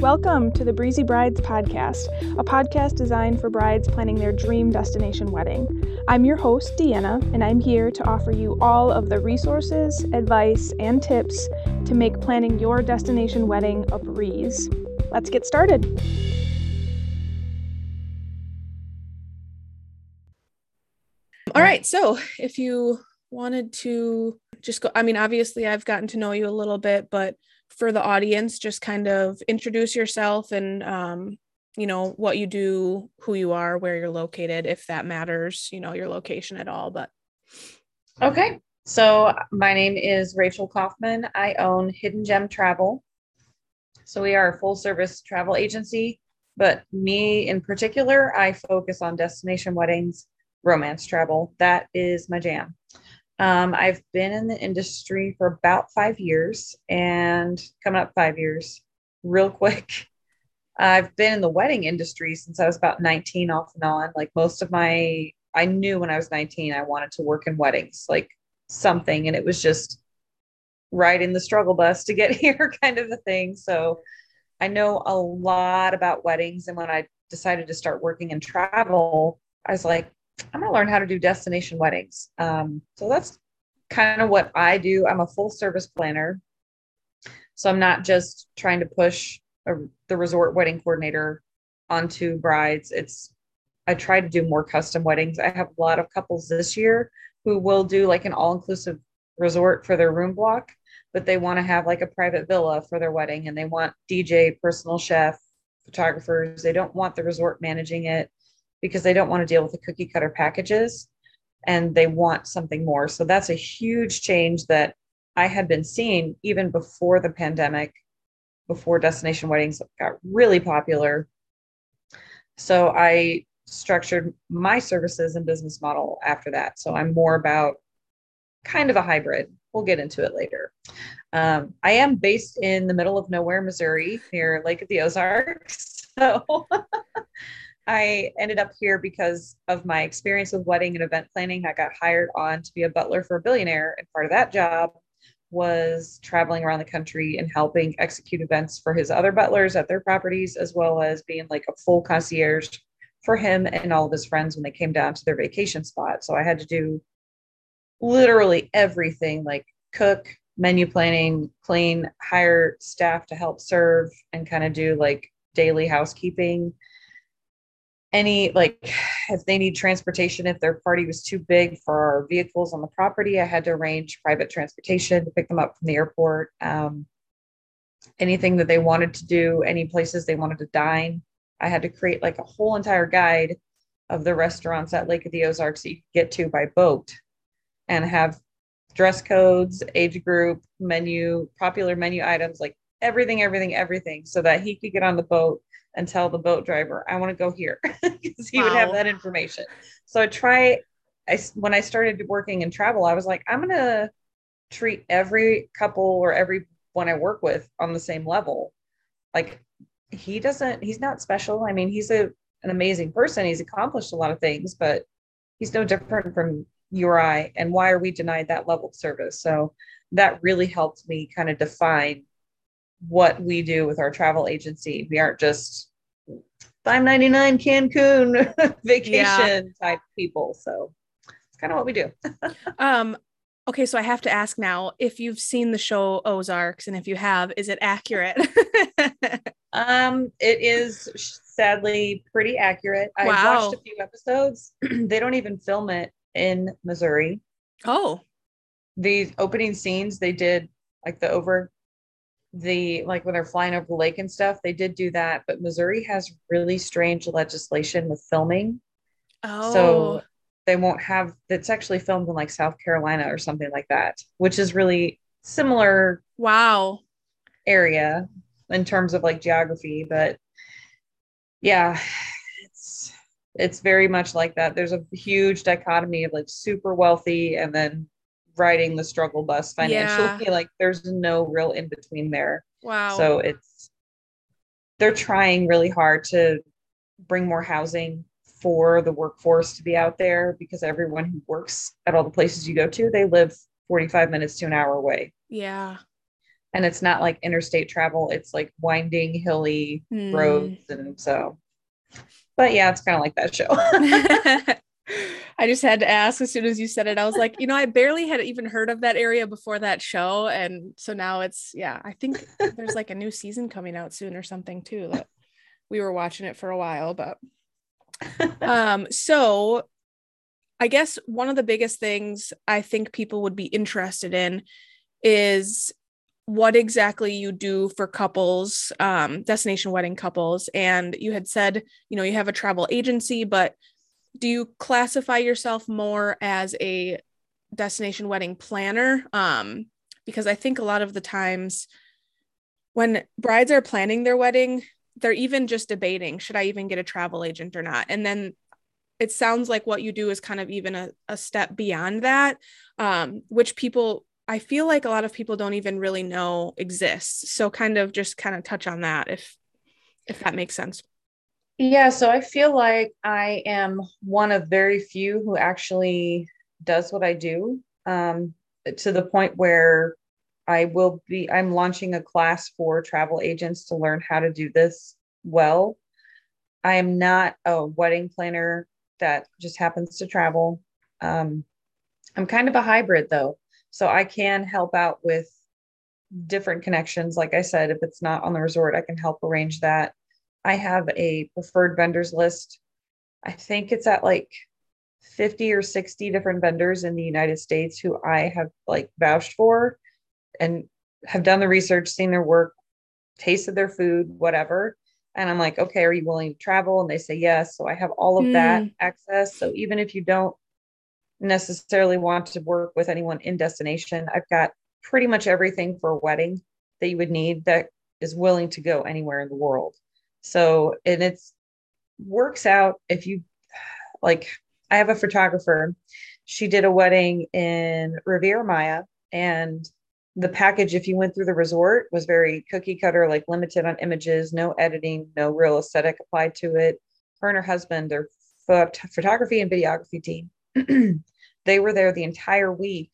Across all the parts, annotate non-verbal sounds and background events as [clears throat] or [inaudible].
Welcome to the Breezy Brides podcast, a podcast designed for brides planning their dream destination wedding. I'm your host, Deanna, and I'm here to offer you all of the resources, advice, and tips to make planning your destination wedding a breeze. Let's get started. All right, so if you wanted to just go, I mean, obviously, I've gotten to know you a little bit, but for the audience, just kind of introduce yourself and, um, you know, what you do, who you are, where you're located, if that matters, you know, your location at all. But okay. So my name is Rachel Kaufman. I own Hidden Gem Travel. So we are a full service travel agency, but me in particular, I focus on destination weddings, romance travel. That is my jam. Um, I've been in the industry for about five years and coming up five years real quick. [laughs] I've been in the wedding industry since I was about 19 off and on. Like most of my, I knew when I was 19, I wanted to work in weddings, like something. And it was just riding the struggle bus to get [laughs] here kind of a thing. So I know a lot about weddings. And when I decided to start working in travel, I was like, I'm going to learn how to do destination weddings. Um, so that's kind of what I do. I'm a full service planner. So I'm not just trying to push a, the resort wedding coordinator onto brides. It's, I try to do more custom weddings. I have a lot of couples this year who will do like an all inclusive resort for their room block, but they want to have like a private villa for their wedding and they want DJ, personal chef, photographers. They don't want the resort managing it because they don't want to deal with the cookie cutter packages and they want something more. So that's a huge change that I had been seeing even before the pandemic, before destination weddings got really popular. So I structured my services and business model after that. So I'm more about kind of a hybrid. We'll get into it later. Um, I am based in the middle of nowhere, Missouri, near Lake of the Ozarks. [laughs] So [laughs] I ended up here because of my experience with wedding and event planning. I got hired on to be a butler for a billionaire, and part of that job was traveling around the country and helping execute events for his other butlers at their properties, as well as being like a full concierge for him and all of his friends when they came down to their vacation spot. So I had to do literally everything like cook, menu planning, clean, hire staff to help serve, and kind of do like daily housekeeping any like if they need transportation if their party was too big for our vehicles on the property i had to arrange private transportation to pick them up from the airport um, anything that they wanted to do any places they wanted to dine. I had to create like a whole entire guide of the restaurants at lake of the ozarks that you could get to by boat and have dress codes age group menu popular menu items like everything everything everything so that he could get on the boat and tell the boat driver, I want to go here [laughs] because he wow. would have that information. So I try, I, when I started working in travel, I was like, I'm going to treat every couple or every one I work with on the same level. Like he doesn't, he's not special. I mean, he's a, an amazing person. He's accomplished a lot of things, but he's no different from you or I. And why are we denied that level of service? So that really helped me kind of define what we do with our travel agency. We aren't just 599 Cancun [laughs] vacation yeah. type people. So it's kind of what we do. [laughs] um okay, so I have to ask now if you've seen the show Ozarks and if you have, is it accurate? [laughs] um it is sadly pretty accurate. Wow. I watched a few episodes. [clears throat] they don't even film it in Missouri. Oh. The opening scenes they did like the over the like when they're flying over the lake and stuff, they did do that. But Missouri has really strange legislation with filming. Oh. So they won't have it's actually filmed in like South Carolina or something like that, which is really similar. Wow. Area in terms of like geography, but yeah, it's it's very much like that. There's a huge dichotomy of like super wealthy and then riding the struggle bus financially. Yeah. Like there's no real in between there. Wow. So it's they're trying really hard to bring more housing for the workforce to be out there because everyone who works at all the places you go to, they live 45 minutes to an hour away. Yeah. and it's not like interstate travel it's like winding hilly Hmm. roads and so but yeah it's kind of like that show [laughs] [laughs] [laughs] I just had to ask as soon as you said it. I was like, you know, I barely had even heard of that area before that show. And so now it's, yeah, I think there's like a new season coming out soon or something too. That we were watching it for a while, but um, [laughs] so I guess one of the biggest things I think people would be interested in is what exactly you do for couples, um, destination wedding couples. And you had said, you know, you have a travel agency, but do you classify yourself more as a destination wedding planner? Um, because I think a lot of the times when brides are planning their wedding, they're even just debating should I even get a travel agent or not? And then it sounds like what you do is kind of even a, a step beyond that, um, which people, I feel like a lot of people don't even really know exists. So kind of just kind of touch on that if if that makes sense. Yeah, so I feel like I am one of very few who actually does what I do um, to the point where I will be, I'm launching a class for travel agents to learn how to do this well. I am not a wedding planner that just happens to travel. Um, I'm kind of a hybrid though. So I can help out with different connections. Like I said, if it's not on the resort, I can help arrange that. I have a preferred vendors list. I think it's at like 50 or 60 different vendors in the United States who I have like vouched for and have done the research, seen their work, tasted their food, whatever. And I'm like, okay, are you willing to travel? And they say yes. So I have all of that Mm. access. So even if you don't necessarily want to work with anyone in destination, I've got pretty much everything for a wedding that you would need that is willing to go anywhere in the world. So, and it's works out if you like, I have a photographer. She did a wedding in Riviera Maya, and the package, if you went through the resort, was very cookie cutter, like limited on images, no editing, no real aesthetic applied to it. Her and her husband, their phot- photography and videography team, [clears throat] they were there the entire week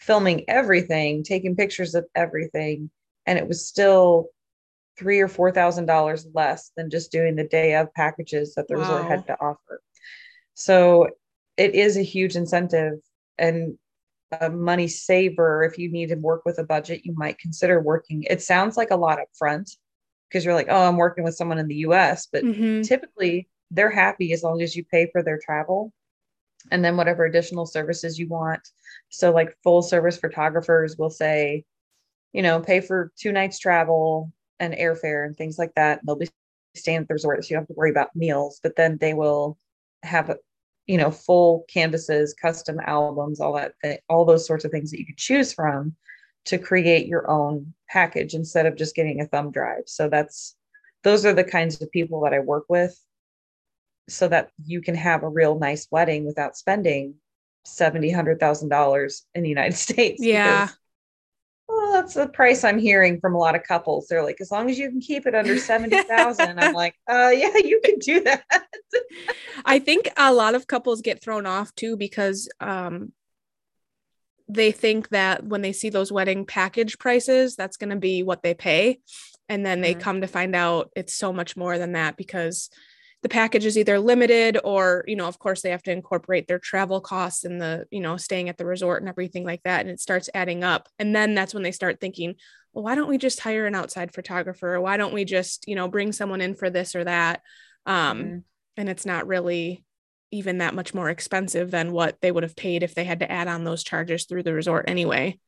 filming everything, taking pictures of everything, and it was still three or four thousand dollars less than just doing the day of packages that the resort had to offer. So it is a huge incentive and a money saver if you need to work with a budget you might consider working it sounds like a lot up front because you're like oh i'm working with someone in the us but Mhm. typically they're happy as long as you pay for their travel and then whatever additional services you want so like full service photographers will say you know pay for two nights travel and airfare and things like that they'll be staying at the resort so you don't have to worry about meals but then they will have you know full canvases custom albums all that thi- all those sorts of things that you can choose from to create your own package instead of just getting a thumb drive so that's those are the kinds of people that i work with so that you can have a real nice wedding without spending 70 hundred thousand dollars in the united [laughs] states Yeah. because, well that's the price i'm hearing from a lot of couples they're like as long as you can keep it under [laughs] 70,000 i'm like uh yeah you can do that I think a lot of couples get thrown off too because um, they think that when they see those wedding package prices, that's going to be what they pay. And then they Mhm. come to find out it's so much more than that because the package is either limited or, you know, of course, they have to incorporate their travel costs and the, you know, staying at the resort and everything like that. And it starts adding up. And then that's when they start thinking, well, why don't we just hire an outside photographer? Or why don't we just, you know, bring someone in for this or that? Um, Mhm. and it's not really even that much more expensive than what they would have paid if they had to add on those charges through the resort anyway.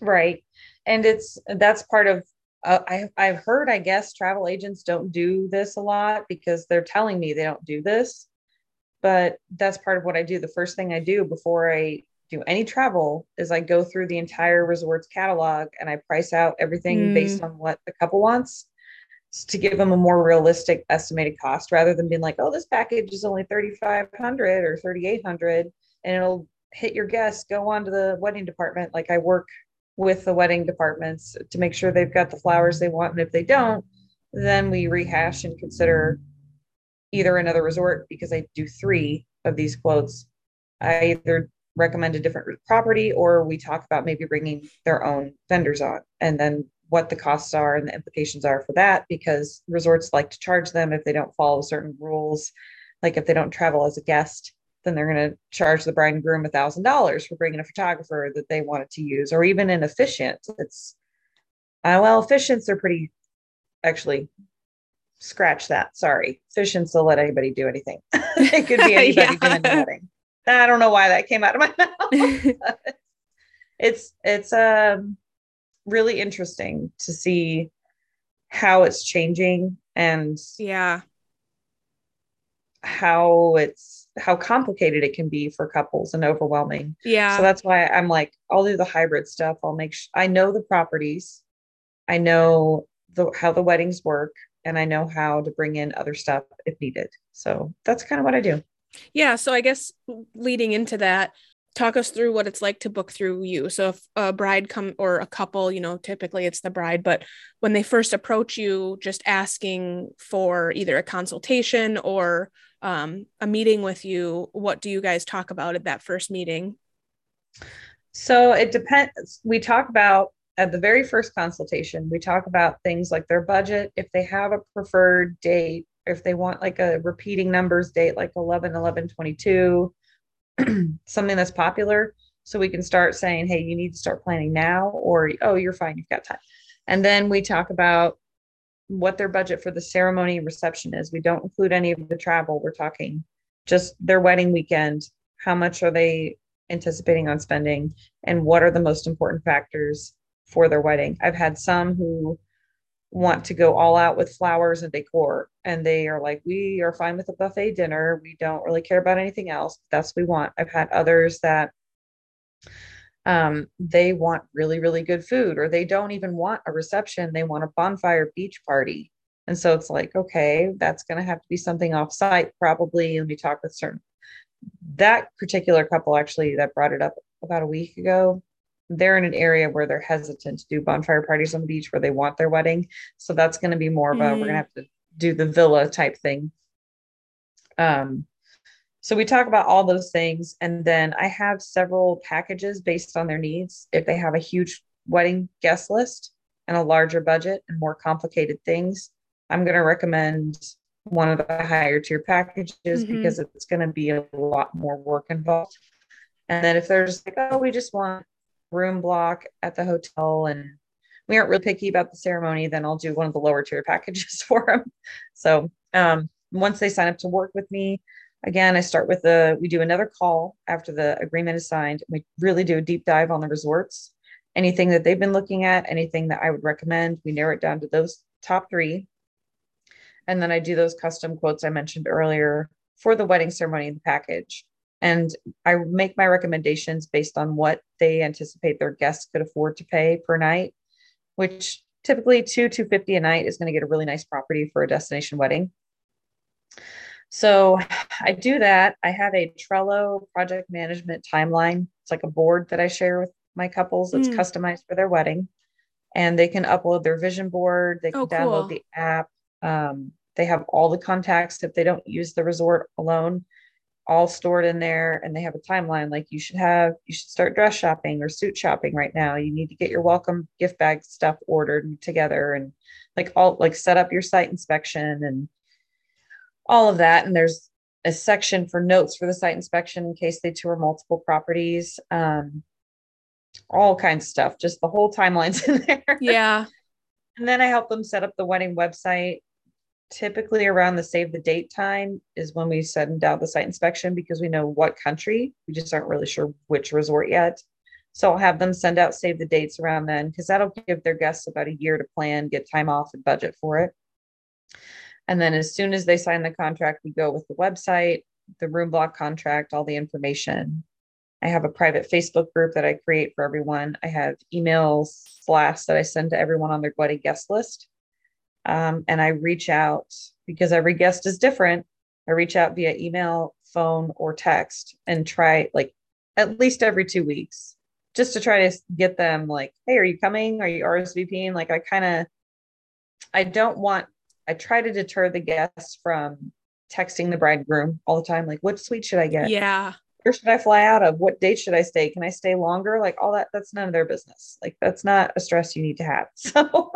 Right. And it's that's part of uh, I I've heard I guess travel agents don't do this a lot because they're telling me they don't do this. But that's part of what I do. The first thing I do before I do any travel is I go through the entire resort's catalog and I price out everything Mm. based on what the couple wants to give them a more realistic estimated cost rather than being like, oh, this package is only 3,500 or 3,800 and it'll hit your guests, go on to the wedding department. Like I work with the wedding departments to make sure they've got the flowers they want. And if they don't, then we rehash and consider either another resort because I do three of these quotes. I either recommend a different property or we talk about maybe bringing their own vendors on and then what the costs are and the implications are for that because resorts like to charge them if they don't follow certain rules like if they don't travel as a guest then they're going to charge the bride and groom a thousand dollars for bringing a photographer that they wanted to use or even an officiant it's uh, well officiants are pretty actually scratch that sorry officiants will let anybody do anything [laughs] it could be [laughs] anybody yeah. doing the wedding I don't know why that came out of my [laughs] mouth. it's it's um really interesting to see how it's changing and yeah how it's how complicated it can be for couples and overwhelming. Yeah. So that's why i'm like i'll do the hybrid stuff. I'll make sh- i know the properties. I know the how the weddings work and i know how to bring in other stuff if needed. So that's kind of what i do. Yeah. So I guess leading into that, talk us through what it's like to book through you. So if a bride come or a couple, you know, typically it's the bride, but when they first approach you, just asking for either a consultation or um, a meeting with you, what do you guys talk about at that first meeting? So it depends. We talk about at the very first consultation, we talk about things like their budget, if they have a preferred date, if they want like a repeating numbers date like 11 11 22 [clears throat] something that's popular so we can start saying hey you need to start planning now or oh you're fine you've got time and then we talk about what their budget for the ceremony and reception is. We don't include any of the travel. We're talking just their wedding weekend how much are they anticipating on spending and what are the most important factors for their wedding. I've had some who want to go all out with flowers and decor and they are like we are fine with a buffet dinner. We don't really care about anything else. That's what we want. I've had others that um, they want really really good food or they don't even want a reception they want a bonfire beach party and so it's like okay that's going to have to be something off site probably Let me talk with certain that particular couple actually that brought it up about a week ago they're in an area where they're hesitant to do bonfire parties on the beach where they want their wedding. So that's going to be more of a, mm. we're going to have to do the villa type thing. Um, so we talk about all those things. And then I have several packages based on their needs. If they have a huge wedding guest list and a larger budget and more complicated things, I'm going to recommend one of the higher tier packages mm-hmm. because it's going to be a lot more work involved. And then if there's like, oh, we just want room block at the hotel and we aren't really picky about the ceremony, then I'll do one of the lower tier packages [laughs] for them. So um, once they sign up to work with me, again, I start with the, we do another call after the agreement is signed. We really do a deep dive on the resorts, anything that they've been looking at, anything that I would recommend. We narrow it down to those top three. And then I do those custom quotes I mentioned earlier for the wedding ceremony the package. And I make my recommendations based on what they anticipate their guests could afford to pay per night, which typically two, 250 a night is going to get a really nice property for a destination wedding. So [sighs] I do that. I have a Trello project management timeline. It's like a board that I share with my couples that's mm. customized for their wedding. And they can upload their vision board, they can oh, download cool. the app. Um, they have all the contacts if they don't use the resort alone all stored in there and they have a timeline like you should have you should start dress shopping or suit shopping right now you need to get your welcome gift bag stuff ordered together and like all like set up your site inspection and all of that and there's a section for notes for the site inspection in case they tour multiple properties um all kinds of stuff just the whole timeline's [laughs] in there yeah and then i help them set up the wedding website typically around the save the date time is when we send out the site inspection because we know what country. We just aren't really sure which resort yet. So I'll have them send out save the dates around then because that'll give their guests about a year to plan, get time off, and budget for it. And then as soon as they sign the contract, we go with the website, the room block contract, all the information. I have a private Facebook group that I create for everyone. I have emails, blasts that I send to everyone on their wedding guest list. Um, and I reach out because every guest is different. I reach out via email, phone, or text and try like at least every two weeks just to try to get them like, hey, are you coming? Are you RSVPing? Like, I kind of, I don't want, I try to deter the guests from texting the bridegroom all the time. Like, what suite should I get? Yeah. where should I fly out of? What date should I stay? Can I stay longer? Like all that, that's none of their business. Like that's not a stress you need to have. [laughs] So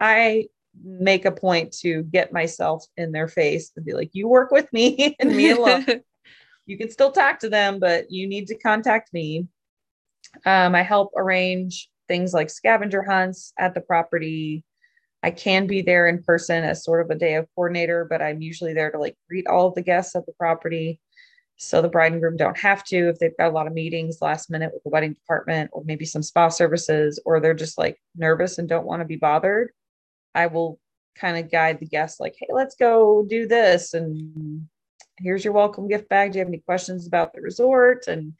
I make a point to get myself in their face and be like, you work with me [laughs] and me alone. [laughs] you can still talk to them, but you need to contact me. Um, I help arrange things like scavenger hunts at the property. I can be there in person as sort of a day of coordinator, but I'm usually there to like greet all of the guests at the property. So the bride and groom don't have to if they've got a lot of meetings last minute with the wedding department or maybe some spa services, or they're just like nervous and don't want to be bothered. I will kind of guide the guests like, hey, let's go do this. And here's your welcome gift bag. Do you have any questions about the resort? And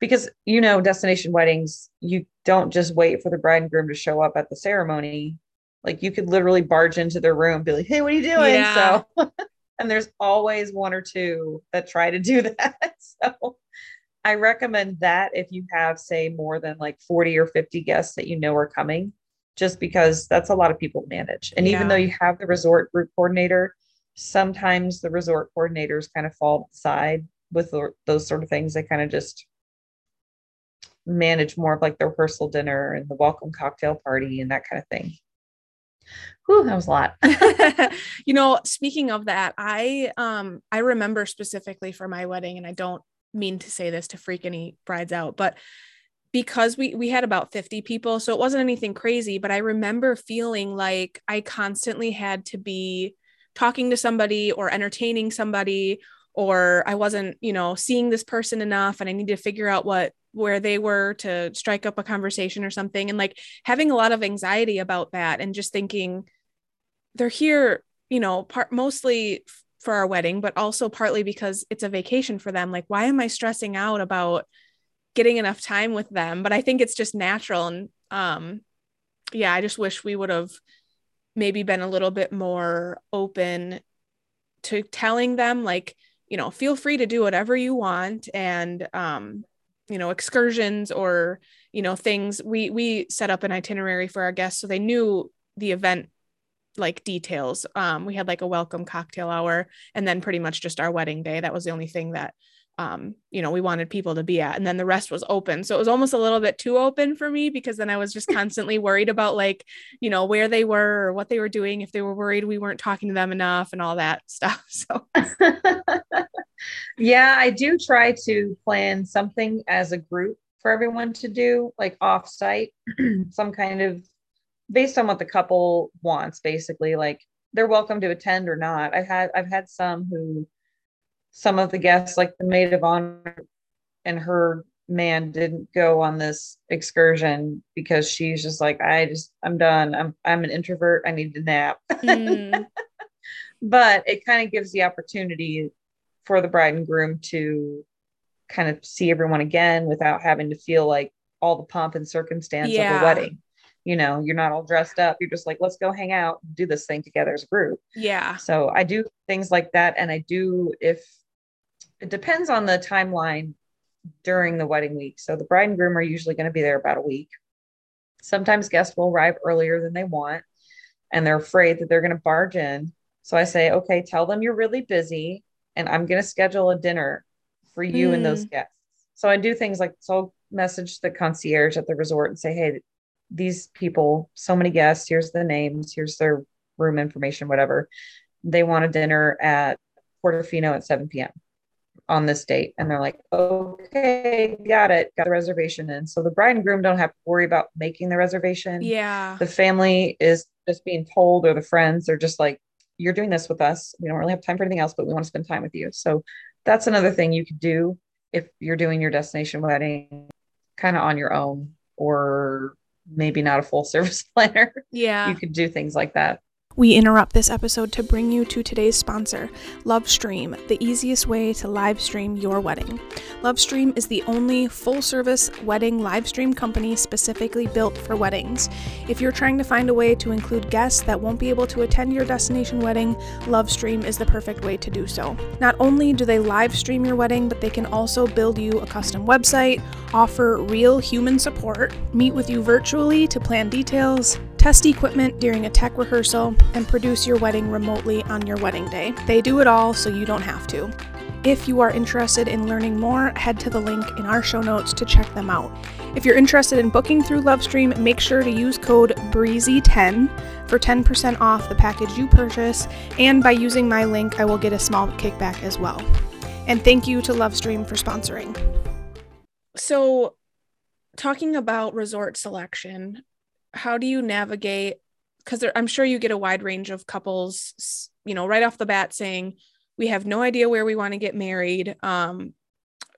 because you know, destination weddings, you don't just wait for the bride and groom to show up at the ceremony. Like you could literally barge into their room, be like, hey, what are you doing? Yeah. So [laughs] and there's always one or two that try to do [laughs] that. So I recommend that if you have, say, more than like 40 or 50 guests that you know are coming, just because that's a lot of people to manage. And yeah. even though you have the resort group coordinator, sometimes the resort coordinators kind of fall aside with those sort of things. They kind of just manage more of like the rehearsal dinner and the welcome cocktail party and that kind of thing. Whew, that was a lot. [laughs] you know, speaking of that, I um I remember specifically for my wedding, and I don't mean to say this to freak any brides out, but because we we had about 50 people so it wasn't anything crazy but i remember feeling like i constantly had to be talking to somebody or entertaining somebody or i wasn't you know seeing this person enough and i need to figure out what where they were to strike up a conversation or something and like having a lot of anxiety about that and just thinking they're here you know part mostly for our wedding but also partly because it's a vacation for them. Like why am i stressing out about getting enough time with them? But i think it's just natural and um yeah i just wish we would have maybe been a little bit more open to telling them like you know feel free to do whatever you want and um you know excursions or you know things we we set up an itinerary for our guests so they knew the event like details um we had like a welcome cocktail hour and then pretty much just our wedding day that was the only thing that um, you know, we wanted people to be at. And then the rest was open. So it was almost a little bit too open for me because then I was just [laughs] constantly worried about like, you know, where they were or what they were doing, if they were worried we weren't talking to them enough and all that stuff. [laughs] So [laughs] yeah, I do try to plan something as a group for everyone to do, like offsite, [clears throat] some kind of based on what the couple wants, basically. Like they're welcome to attend or not. I've had I've had some who some of the guests, like the maid of honor and her man didn't go on this excursion because she's just like, I just, I'm done. I'm, I'm an introvert. I need to nap. Mm. [laughs] but it kind of gives the opportunity for the bride and groom to kind of see everyone again without having to feel like all the pomp and circumstance yeah. of a wedding. You know, you're not all dressed up. You're just like, let's go hang out, do this thing together as a group. Yeah. So I do things like that. And I do, if it depends on the timeline during the wedding week. So the bride and groom are usually going to be there about a week. Sometimes guests will arrive earlier than they want and they're afraid that they're going to barge in. So I say, okay, tell them you're really busy and I'm going to schedule a dinner for you mm. and those hmm. guests. So I do things like, so I'll message the concierge at the resort and say, hey, these people, so many guests, here's the names, here's their room information, whatever. They want a dinner at Portofino at 7 p.m on this date and they're like okay got it got the reservation in so the bride and groom don't have to worry about making the reservation yeah the family is just being told or the friends are just like you're doing this with us. We don't really have time for anything else but we want to spend time with you. So that's another thing you could do if you're doing your destination wedding kind of on your own or maybe not a full [laughs] service planner. Yeah. You could do things like that we interrupt this episode to bring you to today's sponsor, Lovestream, the easiest way to live stream your wedding. Lovestream is the only full service wedding live stream company specifically built for weddings. If you're trying to find a way to include guests that won't be able to attend your destination wedding, Lovestream is the perfect way to do so. Not only do they live stream your wedding, but they can also build you a custom website, offer real human support, meet with you virtually to plan details, test equipment during a tech rehearsal, and produce your wedding remotely on your wedding day. They do it all so you don't have to. If you are interested in learning more, head to the link in our show notes to check them out. If you're interested in booking through Lovestream, make sure to use code BREEZY10 for 10% off the package you purchase, and by using my link, I will get a small kickback as well. And thank you to Lovestream for sponsoring. So, talking about resort selection, how do you navigate? Because I'm sure you get a wide range of couples, you know, right off the bat saying, we have no idea where we want to get married. Um,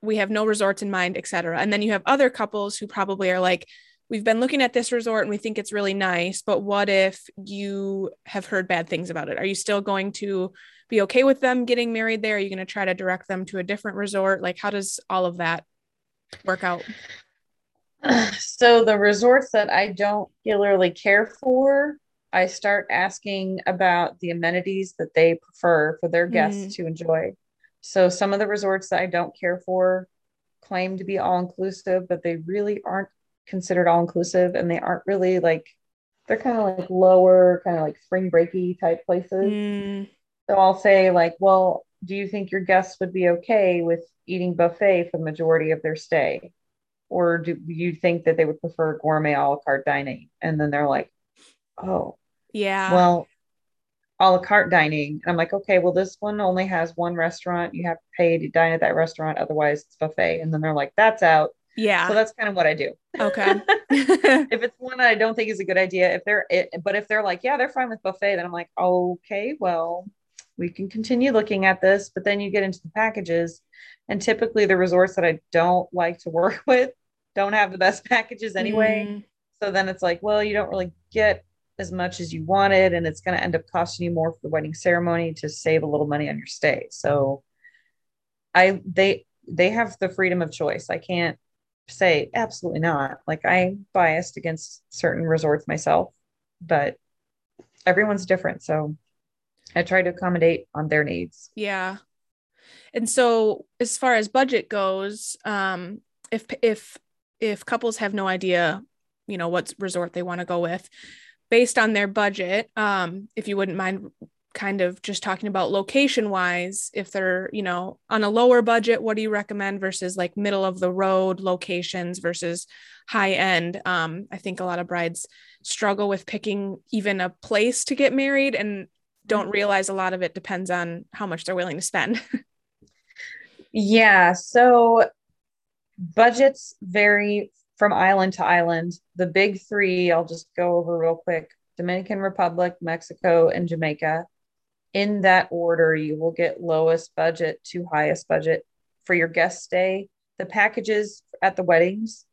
we have no resorts in mind, etc. And then you have other couples who probably are like, we've been looking at this resort and we think it's really nice, but what if you have heard bad things about it? Are you still going to be okay with them getting married there? Are you going to try to direct them to a different resort? Like, how does all of that work out? [clears throat] So, the resorts that I don't particularly care for, I start asking about the amenities that they prefer for their guests mm. to enjoy. So, some of the resorts that I don't care for claim to be all inclusive, but they really aren't considered all inclusive and they aren't really like they're kind of like lower, kind of like spring breaky type places. Mm. So I'll say, like, well, do you think your guests would be okay with eating buffet for the majority of their stay? Or do you think that they would prefer gourmet a la carte dining? And then they're like, oh, yeah. Well, a la carte dining. And I'm like, okay, well, this one only has one restaurant. You have to pay to dine at that restaurant. Otherwise, it's buffet. And then they're like, that's out. Yeah. So that's kind of what I do. Okay. [laughs] [laughs] if it's one that I don't think is a good idea, if they're, it, but if they're like, yeah, they're fine with buffet, then I'm like, okay, well, we can continue looking at this, but then you get into the packages. And typically the resorts that I don't like to [laughs] work with don't have the best packages anyway. Mm. So then it's like, well, you don't really get as much as you wanted, and it's going to end up costing you more for the wedding ceremony to save a little money on your stay. So I they they have the freedom of choice. I can't say absolutely not. Like I'm biased against certain resorts myself, but everyone's different. So I try to accommodate on their needs. Yeah. And so as far as budget goes, um, if if if couples have no idea, you know, what resort they want to go with, based on their budget, um, if you wouldn't mind kind of just talking about location wise, if they're, you know, on a lower budget, what do you recommend versus like middle of the road locations versus high end? Um, I think a lot of brides struggle with picking even a place to get married and don't realize a lot of it depends on how much they're willing to spend. [laughs] yeah. So budgets vary from island to island. The big three, I'll just go over real quick Dominican Republic, Mexico, and Jamaica. In that order, you will get lowest budget to highest budget for your guest stay. The packages at the weddings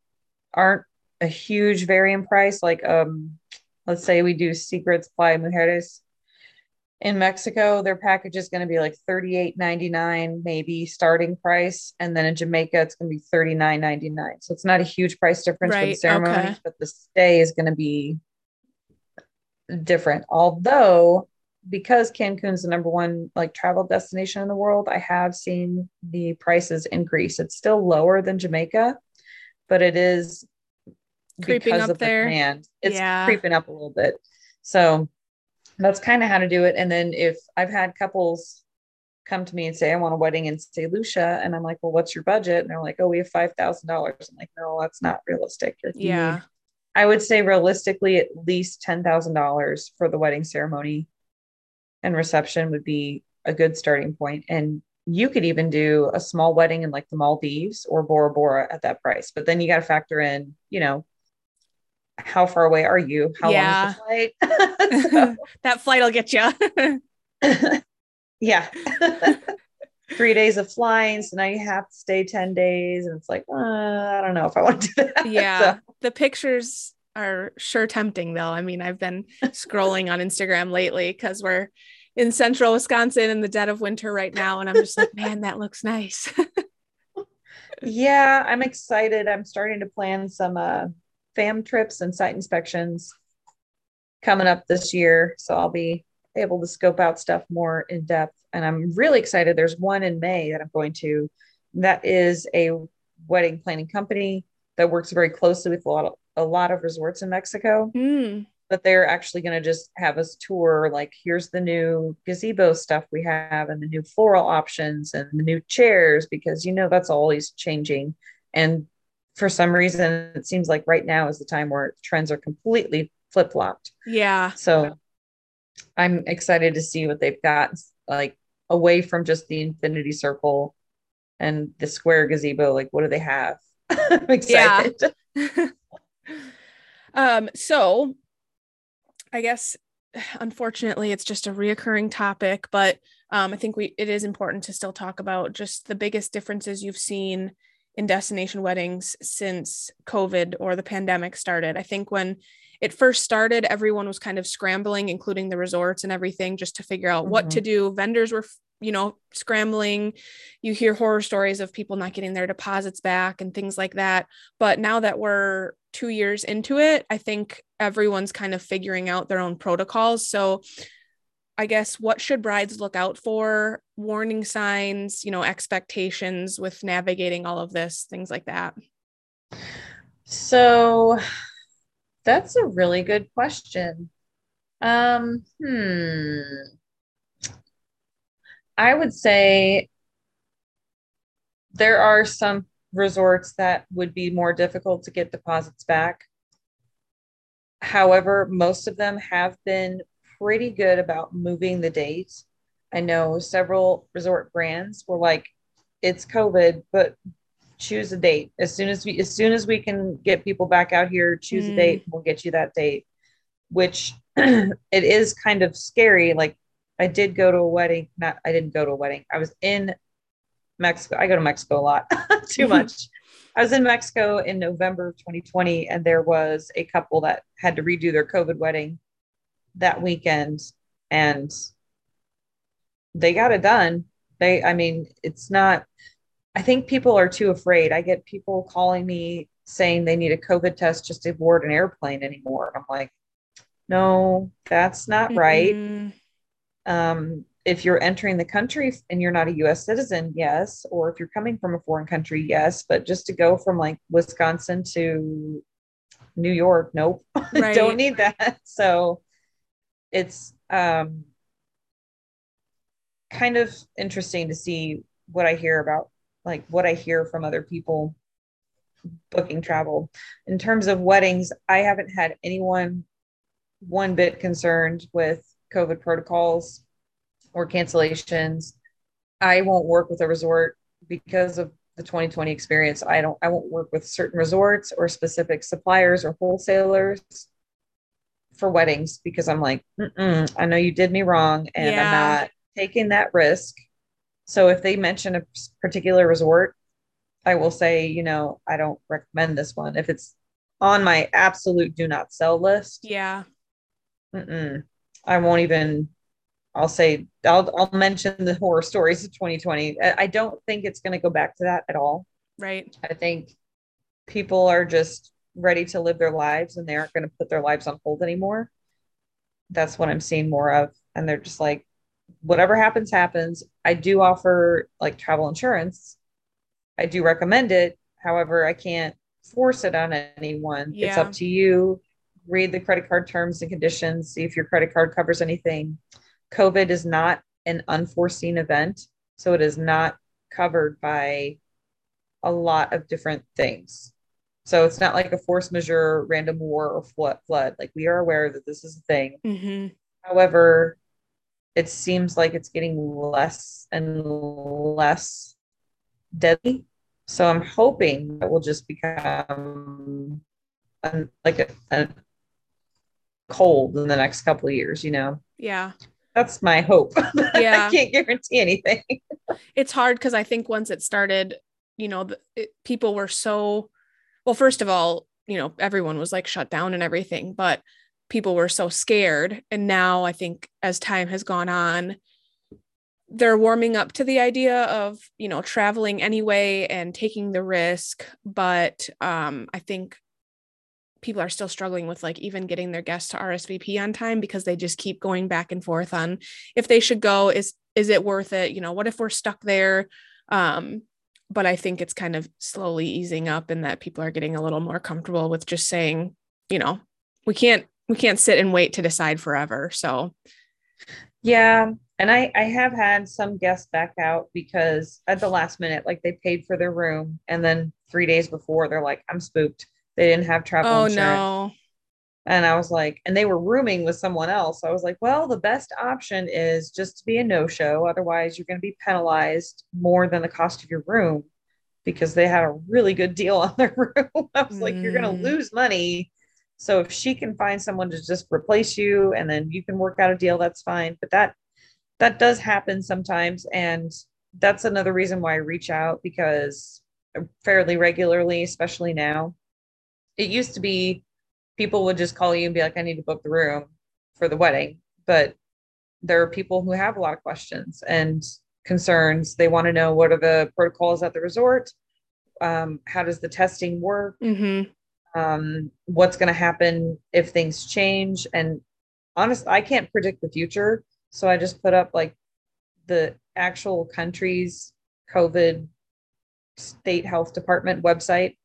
aren't a huge varying price. Like, um, let's say we do Secrets Playa Mujeres in Mexico, their package is going to be like $38.99, maybe starting price. And then in Jamaica, it's going to be $39.99. So it's not a huge price difference right, for the ceremony, okay. but the stay is going to be different. Although, because Cancun's the number one like travel destination in the world, I have seen the prices increase. It's still lower than Jamaica, but it is creeping up of there. The demand. It's yeah. creeping up a little bit. So that's kind of how to do it. And then if I've had couples come to me and say, I want a wedding in St. Lucia. And I'm like, well, what's your budget? And they're like, oh, we have $5,000. I'm like, no, that's not realistic. Yeah. I would say realistically, at least $10,000 for the wedding ceremony and reception would be a good starting point. And you could even do a small wedding in like the Maldives or Bora Bora at that price. But then you got to factor in, you know, how far away are you? How yeah. long is the flight? [laughs] [laughs] that flight will get you. [laughs] yeah. Three days of flying. So now you have to stay 10 days. And it's like, uh, I don't know if I want to do that. Yeah. So. The pictures are sure tempting though. I mean, I've been scrolling on Instagram lately because we're in central Wisconsin in the dead of winter right now. And I'm just like, man, that looks nice. yeah, I'm excited. I'm starting to plan some uh fam trips and site inspections coming up this year. So I'll be able to scope out stuff more in depth. And I'm really excited. There's one in May that I'm going to. That is a wedding planning company that works very closely with a lot of a lot of resorts in Mexico. Mm. but they're actually going to just have us tour like here's the new gazebo stuff we have and the new floral options and the new chairs because you know that's always changing and for some reason it seems like right now is the time where trends are completely flip-flopped. Yeah. So i'm excited to see what they've got like away from just the infinity circle and the square gazebo like what do they have? [laughs] I'm excited. Yeah. [laughs] um so I guess unfortunately it's just a reoccurring topic, but um, I think we it is important to still talk about just the biggest differences you've seen in destination weddings since COVID or the pandemic started. I think when it first started, everyone was kind of scrambling, including the resorts and everything, just to figure out mm-hmm. what to mm-hmm. do. Vendors were, you know, scrambling. You hear horror stories of people not getting their deposits back and things like that. But now that we're two years into it, I think everyone's kind of figuring out their own protocols. So, I guess what should brides look out for? Warning signs, you know, expectations with navigating all of this, things like that. So, that's a really good question. Um, hmm. I would say there are some resorts that would be more difficult to get deposits back. However, most of them have been pretty good about moving the dates. I know several resort brands were like, it's COVID, but choose a date. As soon as we as soon as we can get people back out here, choose mm. a date, we'll get you that date. Which [clears throat] it is kind of scary. Like I did go to a wedding, not I didn't go to a wedding. I was in Mexico. I go to Mexico a lot, [laughs] too [laughs] much. I was in Mexico in November of 2020, and there was a couple that had to redo their COVID wedding that weekend, and they got it done. They, I mean, it's not, I think people are too afraid. I get people calling me saying they need a COVID test just to board an airplane anymore. I'm like, no, that's not mm-hmm. right. Um, if you're entering the country and you're not a US citizen, yes. Or if you're coming from a foreign country, yes. But just to go from like Wisconsin to New York, nope. [laughs] Right. Don't need that. [laughs] So it's um, kind of interesting to see what I hear about, like what I hear from other people booking travel. In terms of weddings, I haven't had anyone one bit concerned with COVID protocols or cancellations. I won't work with a resort because of the 2020 experience. I don't I won't work with certain resorts or specific suppliers or wholesalers for weddings because I'm like, I know you did me wrong and yeah. I'm not taking that risk. So if they mention a particular resort, I will say, you know, I don't recommend this one. If it's on my absolute do not sell list, yeah, I won't even I'll say I'll I'll mention the horror stories of 2020. I don't think it's going to go back to that at all. Right. I think people are just ready to live their lives and they aren't going to put their lives on hold anymore. That's what I'm seeing more of and they're just like whatever happens happens. I do offer like travel insurance. I do recommend it. However, I can't force it on anyone. Yeah. It's up to you. Read the credit card terms and conditions, see if your credit card covers anything COVID is not an unforeseen event. So it is not covered by a lot of different things. So it's not like a force majeure, random war, or flood. flood. Like we are aware that this is a thing. Mm-hmm. However, it seems like it's getting less and less deadly. So I'm hoping it will just become like a, a cold in the next couple of years, you know? Yeah that's my hope. [laughs] Yeah. I can't guarantee anything. [laughs] it's hard because I think once it started, you know, it, people were so, well, first of all, you know, everyone was like shut down and everything, but people were so scared. And now I think as time has gone on, they're warming up to the idea of, you know, traveling anyway and taking the risk. But um, I think people are still struggling with like even getting their guests to RSVP on time because they just keep going back and forth on if they should go is is it worth it you know what if we're stuck there um but I think it's kind of slowly easing up and that people are getting a little more comfortable with just saying you know we can't we can't sit and wait to decide forever. So yeah. And I, I have had some guests back out because at the last minute, like they paid for their room and then three days before they're like, I'm spooked. They didn't have travel oh insurance. no. And I was like, and they were rooming with someone else. So I was like, well, the best option is just to be a no show. Otherwise, you're going to be penalized more than the cost of your room because they had a really good deal [laughs] on their room. I was like, you're going Mm. to lose money. So if she can find someone to just replace you and then you can work out a deal, that's fine. But that, that does happen sometimes. And that's another reason why I reach out because fairly regularly, especially now. It used to be people would just call you and be like, I need to book the room for the wedding. But there are people who have a lot of questions and concerns. They want to know what are the protocols at the resort? Um, how does the testing work? Mm-hmm. Um, what's going to happen if things change? And honestly, I can't predict the future. So I just put up like the actual country's COVID state health department website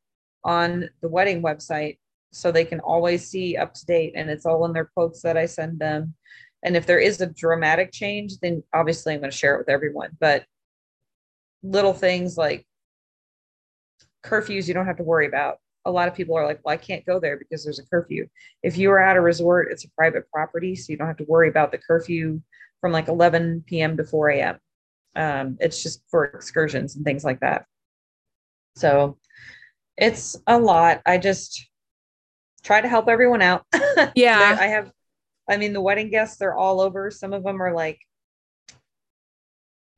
on the wedding website so they can always see up to date and it's all in their quotes that I send them. And if there is a dramatic change, then obviously I'm going to share it with everyone. But little things like curfews, you don't have to worry about. A lot of people are like, well, I can't go there because there's a curfew. If you are at a resort, it's a private property, so you don't have to worry about the curfew from like 11 p.m. to 4 a.m. Um, it's just for excursions and things like that. So it's a lot. I just try to help everyone out. [laughs] Yeah. I have, I mean, the wedding guests, they're all over. Some of them are like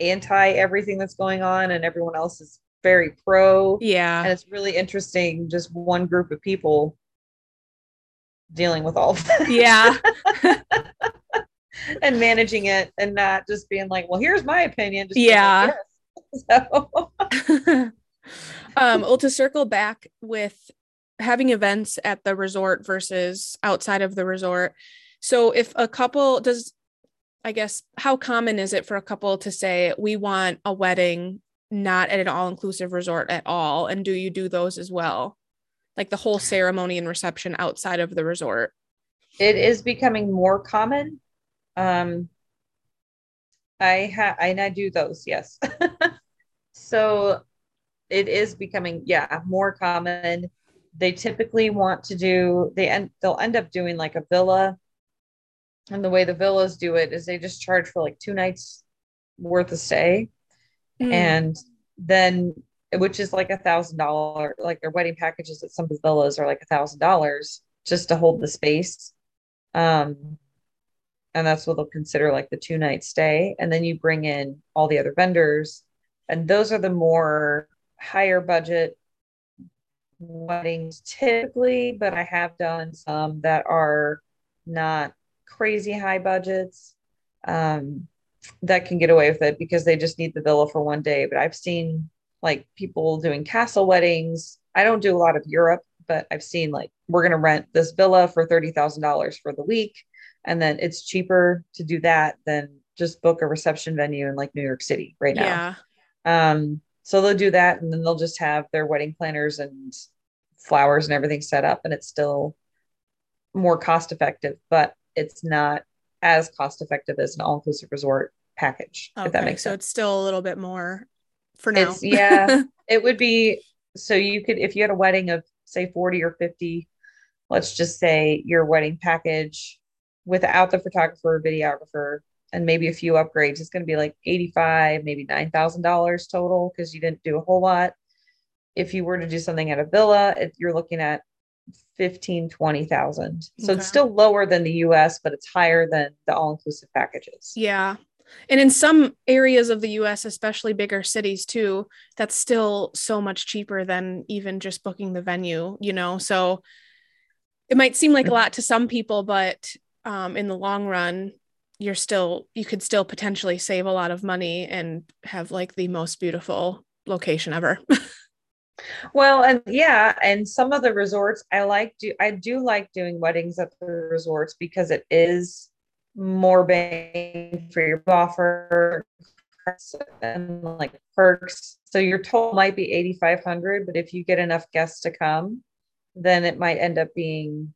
anti everything that's going on, and everyone else is very pro. Yeah. And it's really interesting, just one group of people dealing with all of that Yeah. [laughs] [laughs] and managing it and not just being like, well, here's my opinion. Just Yeah. like, yes. So, um, well, to circle back with having events at the resort versus outside of the resort. So, if a couple does, I guess, how common is it for a couple to say, we want a wedding not at an all inclusive resort at all? And do you do those as well? Like the whole ceremony and reception outside of the resort? it is becoming more common. Um, I have, and I do those, yes. [laughs] so it is becoming, yeah, more common. They typically want to do, they end, they'll end up doing like a villa. And the way the villas do it is they just charge for like two nights worth of stay. Mm, And then, which is like a thousand dollar, like their wedding packages at some of the villas are like a thousand dollars just to hold the space. Um, and that's what they'll consider like the two night stay. And then you bring in all the other vendors, and those are the more higher budget weddings typically, but I have done some that are not crazy high budgets um, that can get away with it because they just need the villa for one day. But I've seen like people doing castle weddings. I don't do a lot of Europe, but I've seen like we're going to rent this villa for $30,000 for the week. And then it's cheaper to do that than just book a reception venue in like New York City right now. yeah. Um, so they'll do that and then they'll just have their wedding planners and flowers and everything set up and it's still more cost effective, but it's not as cost effective as an all-inclusive resort package, if that makes So sense. So it's still a little bit more for now. It's yeah, [laughs] it would be so you could if you had a wedding of say 40 or 50, let's just say your wedding package without the photographer, videographer, and maybe a few upgrades, it's going to be like 85, maybe $9,000 total because you didn't do a whole lot. If you were to do something at a villa, if you're looking at 15, 20,000. So Okay. it's still lower than the US, but it's higher than the all-inclusive packages. Yeah. And in some areas of the US, especially bigger cities too, that's still so much cheaper than even just booking the venue, you know? So it might seem like a lot to some people, but um, in the long run, you're still, you could still potentially save a lot of money and have like the most beautiful location ever. [laughs] Well, and yeah, and some of the resorts I like do I do like doing weddings at the resorts because it is more bang for your offer and like perks. So your total might be 8,500, but if you get enough guests to come, then it might end up being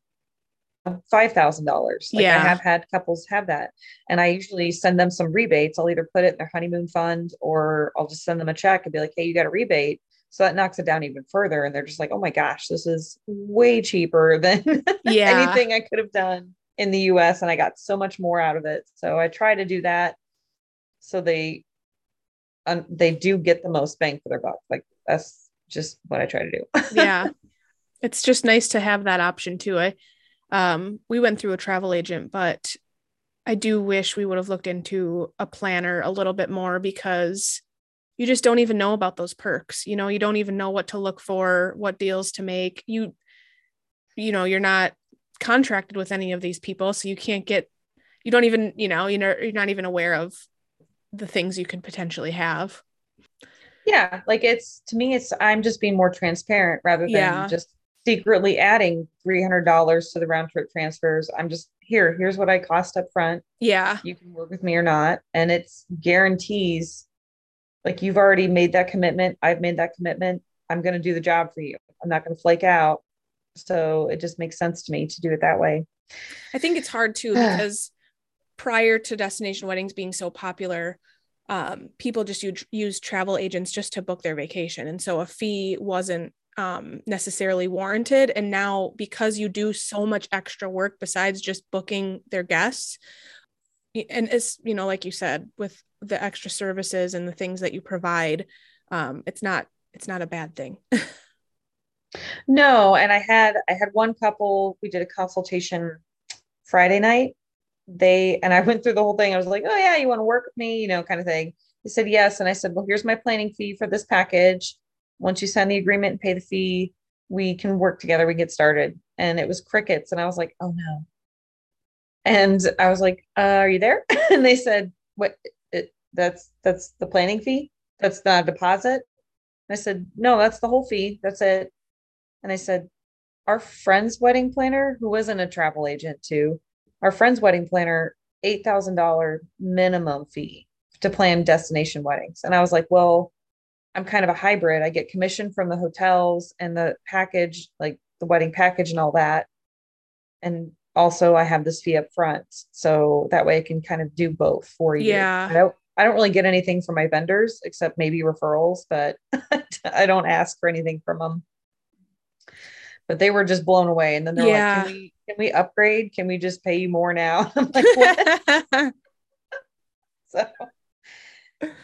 five thousand dollars. Like Yeah. I have had couples have that, and I usually send them some rebates. I'll either put it in their honeymoon fund or I'll just send them a check and be like, "Hey, you got a rebate." So that knocks it down even further, and they're just like, "Oh my gosh, this is way cheaper [laughs] than Yeah. anything I could have done in the U.S." And I got so much more out of it. So I try to do that, so they, um, they do get the most bang for their buck. Like that's just what I try to do. [laughs] yeah. It's just nice to have that option too. I um we went through a travel agent, but I do wish we would have looked into a planner a little bit more because you just don't even know about those perks. You know, you don't even know what to look for, what deals to make. You you know, you're not contracted with any of these people, so you can't get you don't even, you know, you know, you're not even aware of the things you could potentially have. yeah like it's to me it's i'm just being more transparent rather than Yeah. just secretly adding $300 to the round trip transfers i'm just here here's what i cost up front Yeah. you can work with me or not and it's guarantees like you've already made that commitment. I've made that commitment. I'm going to do the job for you. I'm not going to flake out. So it just makes sense to me to do it that way. I think it's hard too [sighs] because prior to destination weddings being so popular, um, people just use, use travel agents just to book their vacation. And so a fee wasn't um, necessarily warranted. And now, because you do so much extra work besides just booking their guests, and it's, you know, like you said, with the extra services and the things that you provide, um, it's not, it's not a bad thing. [laughs] No, and I had I had one couple, we did a consultation Friday night. They and I [laughs] went through the whole thing. I was like, "Oh yeah, you want to work with me?" you know, kind of thing. They said yes, and I said, "Well, here's my planning fee for this package. Once you sign the agreement and pay the fee, we can work together, we get started." And it was crickets, and I was like, "Oh no." And I was like, uh, "Are you there?" [laughs] and they said, "What it, that's that's the planning fee? That's a deposit?" And I said, "No, that's the whole fee. That's it." And I said, our friend's wedding planner, who wasn't a travel agent too, our friend's wedding planner, $8,000 minimum fee to plan destination weddings. And I was like, well, I'm kind of a hybrid. I get commission from the hotels and the package, like the wedding package and all that. And also I have this fee up front. So that way I can kind of do both for you. Yeah. I don't, I don't really get anything from my vendors except maybe referrals, but [laughs] I don't ask for anything from them but they were just blown away. And then they're Yeah. like, "Can we can we upgrade? Can we just pay you more now?" [laughs] I'm like, "What?" [laughs] so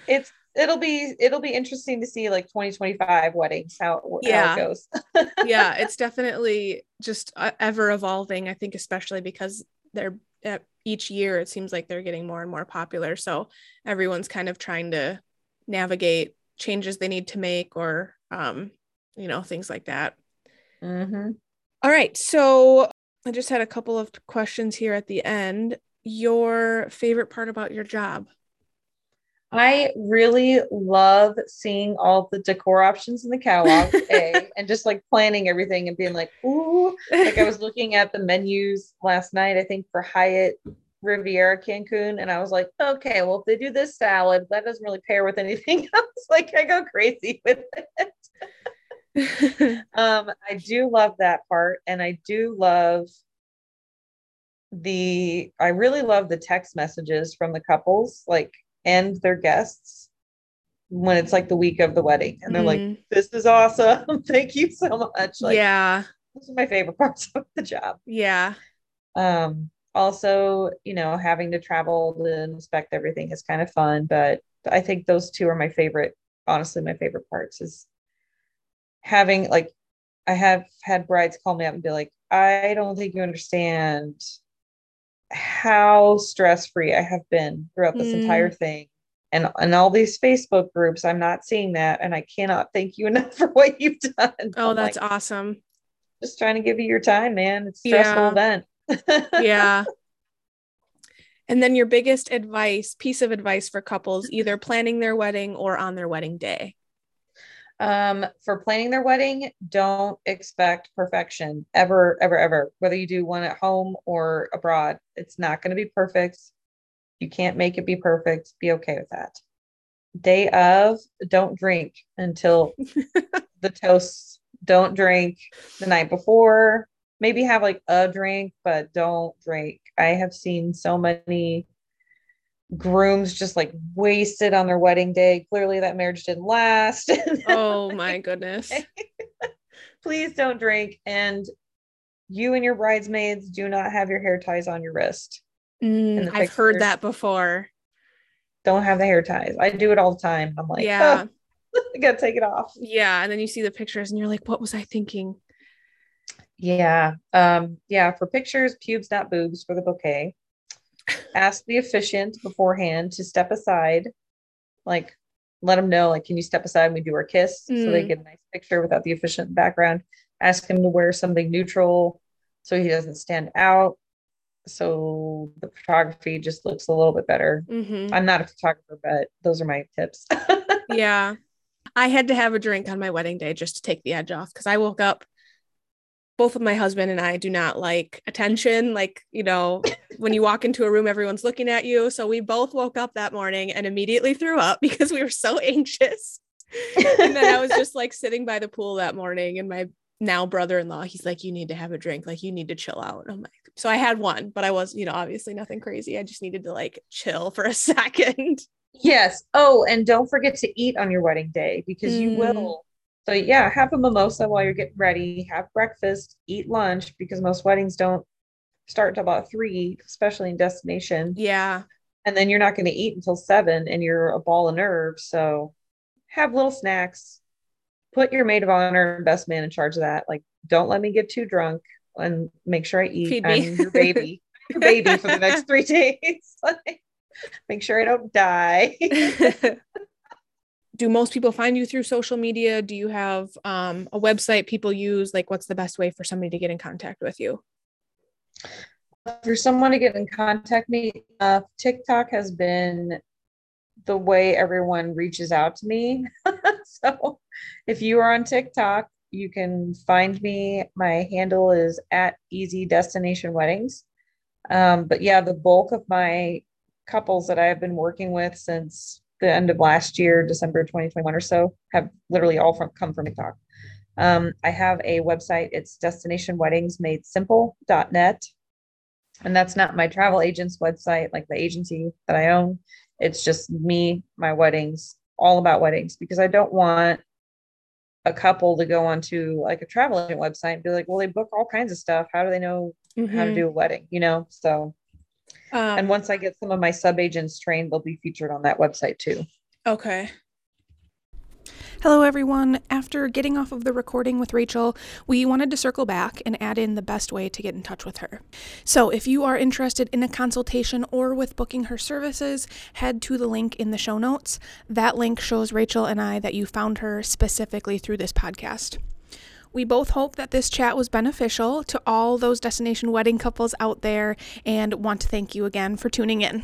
it's it'll be it'll be interesting to see like 2025 weddings how, how Yeah. it goes. [laughs] yeah, it's definitely just uh, ever evolving. I think, especially because they're uh, each year, it seems like they're getting more and more popular. So everyone's kind of trying to navigate changes they need to make or, um, you know, things like that. Mhm. All right. So I just had a couple of questions here at the end. Your favorite part about your job? I really love seeing all the decor options in the catalog, [laughs] A, and just like planning everything and being like, ooh, like I was looking at the menus last night, I think for Hyatt Riviera Cancun, and I was like, okay, well, if they do this salad, that doesn't really pair with anything [laughs] else. Like I go crazy with it. [laughs] Um, I do love that part, and I do love the I really love the text messages from the couples, like and their guests when it's like the week of the wedding, and they're like, Mm, this is awesome. [laughs] Thank you so much. Like, yeah. those are my favorite [laughs] parts of the job. Yeah. Um, also, you know, having to travel to inspect everything is kind of fun, but I think those two are my favorite, honestly, my favorite parts is having like I have had brides call me up and be like, I don't think you understand how stress-free I have been throughout this Mm. entire thing. And and all these Facebook groups, I'm not seeing that. And I cannot thank you [laughs] enough for what you've done. Oh, I'm that's like, awesome. just trying to give you your time, man. It's a stressful Yeah. event. [laughs] yeah. And then your biggest advice, piece of advice for couples either planning their wedding or on their wedding day. Um, for planning their wedding, don't expect perfection ever, ever, ever. Whether you do one at home or abroad, it's not going to be perfect. You can't make it be perfect. Be okay with that. Day of, don't drink until [laughs] the toasts. Don't drink the night before. maybe have like a drink, but don't drink. I have seen so many grooms just like wasted on their wedding day. Clearly, that marriage didn't last. oh [laughs] my goodness. [laughs] Please don't drink. And you and your bridesmaids do not have your hair ties on your wrist. Mm, I've heard that before. Don't have the hair ties. I do it all the time. I'm like, yeah, oh, [laughs] I gotta take it off. Yeah, and then you see the pictures and you're like, what was I thinking? Yeah. Um, yeah, for pictures, pubes, not boobs for the bouquet. Ask the officiant beforehand to step aside, like let them know, like, can you step aside and we do our kiss mm. so they mm. get a nice picture without the officiant background. Ask him to wear something neutral so he doesn't stand out. So the photography just looks a little bit better. Mm-hmm. I'm not a photographer, but those are my tips. [laughs] yeah. I had to have a drink on my wedding day just to take the edge off because I woke up both of my husband and I do not like attention. Like, you know, when you walk into a room, everyone's looking at you. So we both woke up that morning and immediately threw up [laughs] because we were so anxious. and then I was just like sitting by the pool that morning, and my now brother-in-law, he's like, You need to have a drink, like you need to chill out. And I'm like, so I had one, but I was, you know, obviously nothing crazy. I just needed to like chill for a [laughs] second. Yes. Oh, and don't forget to eat on your wedding day because mm. you will so yeah, have a mimosa while you're getting ready, have breakfast, eat lunch because most weddings don't start until about three, especially in destination. Yeah. And then you're not going to eat until seven and you're a ball of nerves. So have little snacks. Put your maid of honor and best man in charge of that. Like, don't let me get too drunk and make sure I eat. Feed me. I'm your baby. your baby for the next [laughs] three [laughs] days. [laughs] make sure I don't die do most people find you through social media? Do you have um, a website people use? Like, what's the best way for somebody to get in contact with you? For someone to get in contact me, uh, TikTok has been the way everyone reaches out to me. [laughs] so if you are on TikTok, you can find me. My handle is at Easy Destination Weddings. Um, but yeah, the bulk of my couples that I've been working with since the end of last year, December 2021 or so, have literally all from come from TikTok. Um, I have a website. It's destinationweddingsmadesimple.net. And that's not my travel agent's website, like the agency that I own. It's just me, my weddings, all about weddings, because I don't want a couple to go onto like a travel agent website and be like, well, they book all kinds of stuff. How do they know mm-hmm. how to mm-hmm. do a wedding? You know, so um, and once I get some of my sub agents trained, they'll be featured on that website too. Okay. Hello, everyone. After getting off of the recording with Rachel, we wanted to circle back and add in the best way to get in touch with her. So, if you are interested in a consultation or with booking her services, head to the link in the show notes. That link shows Rachel and I that you found her specifically through this podcast. We both hope that this chat was beneficial to all those destination wedding couples out there and want to thank you again for tuning in.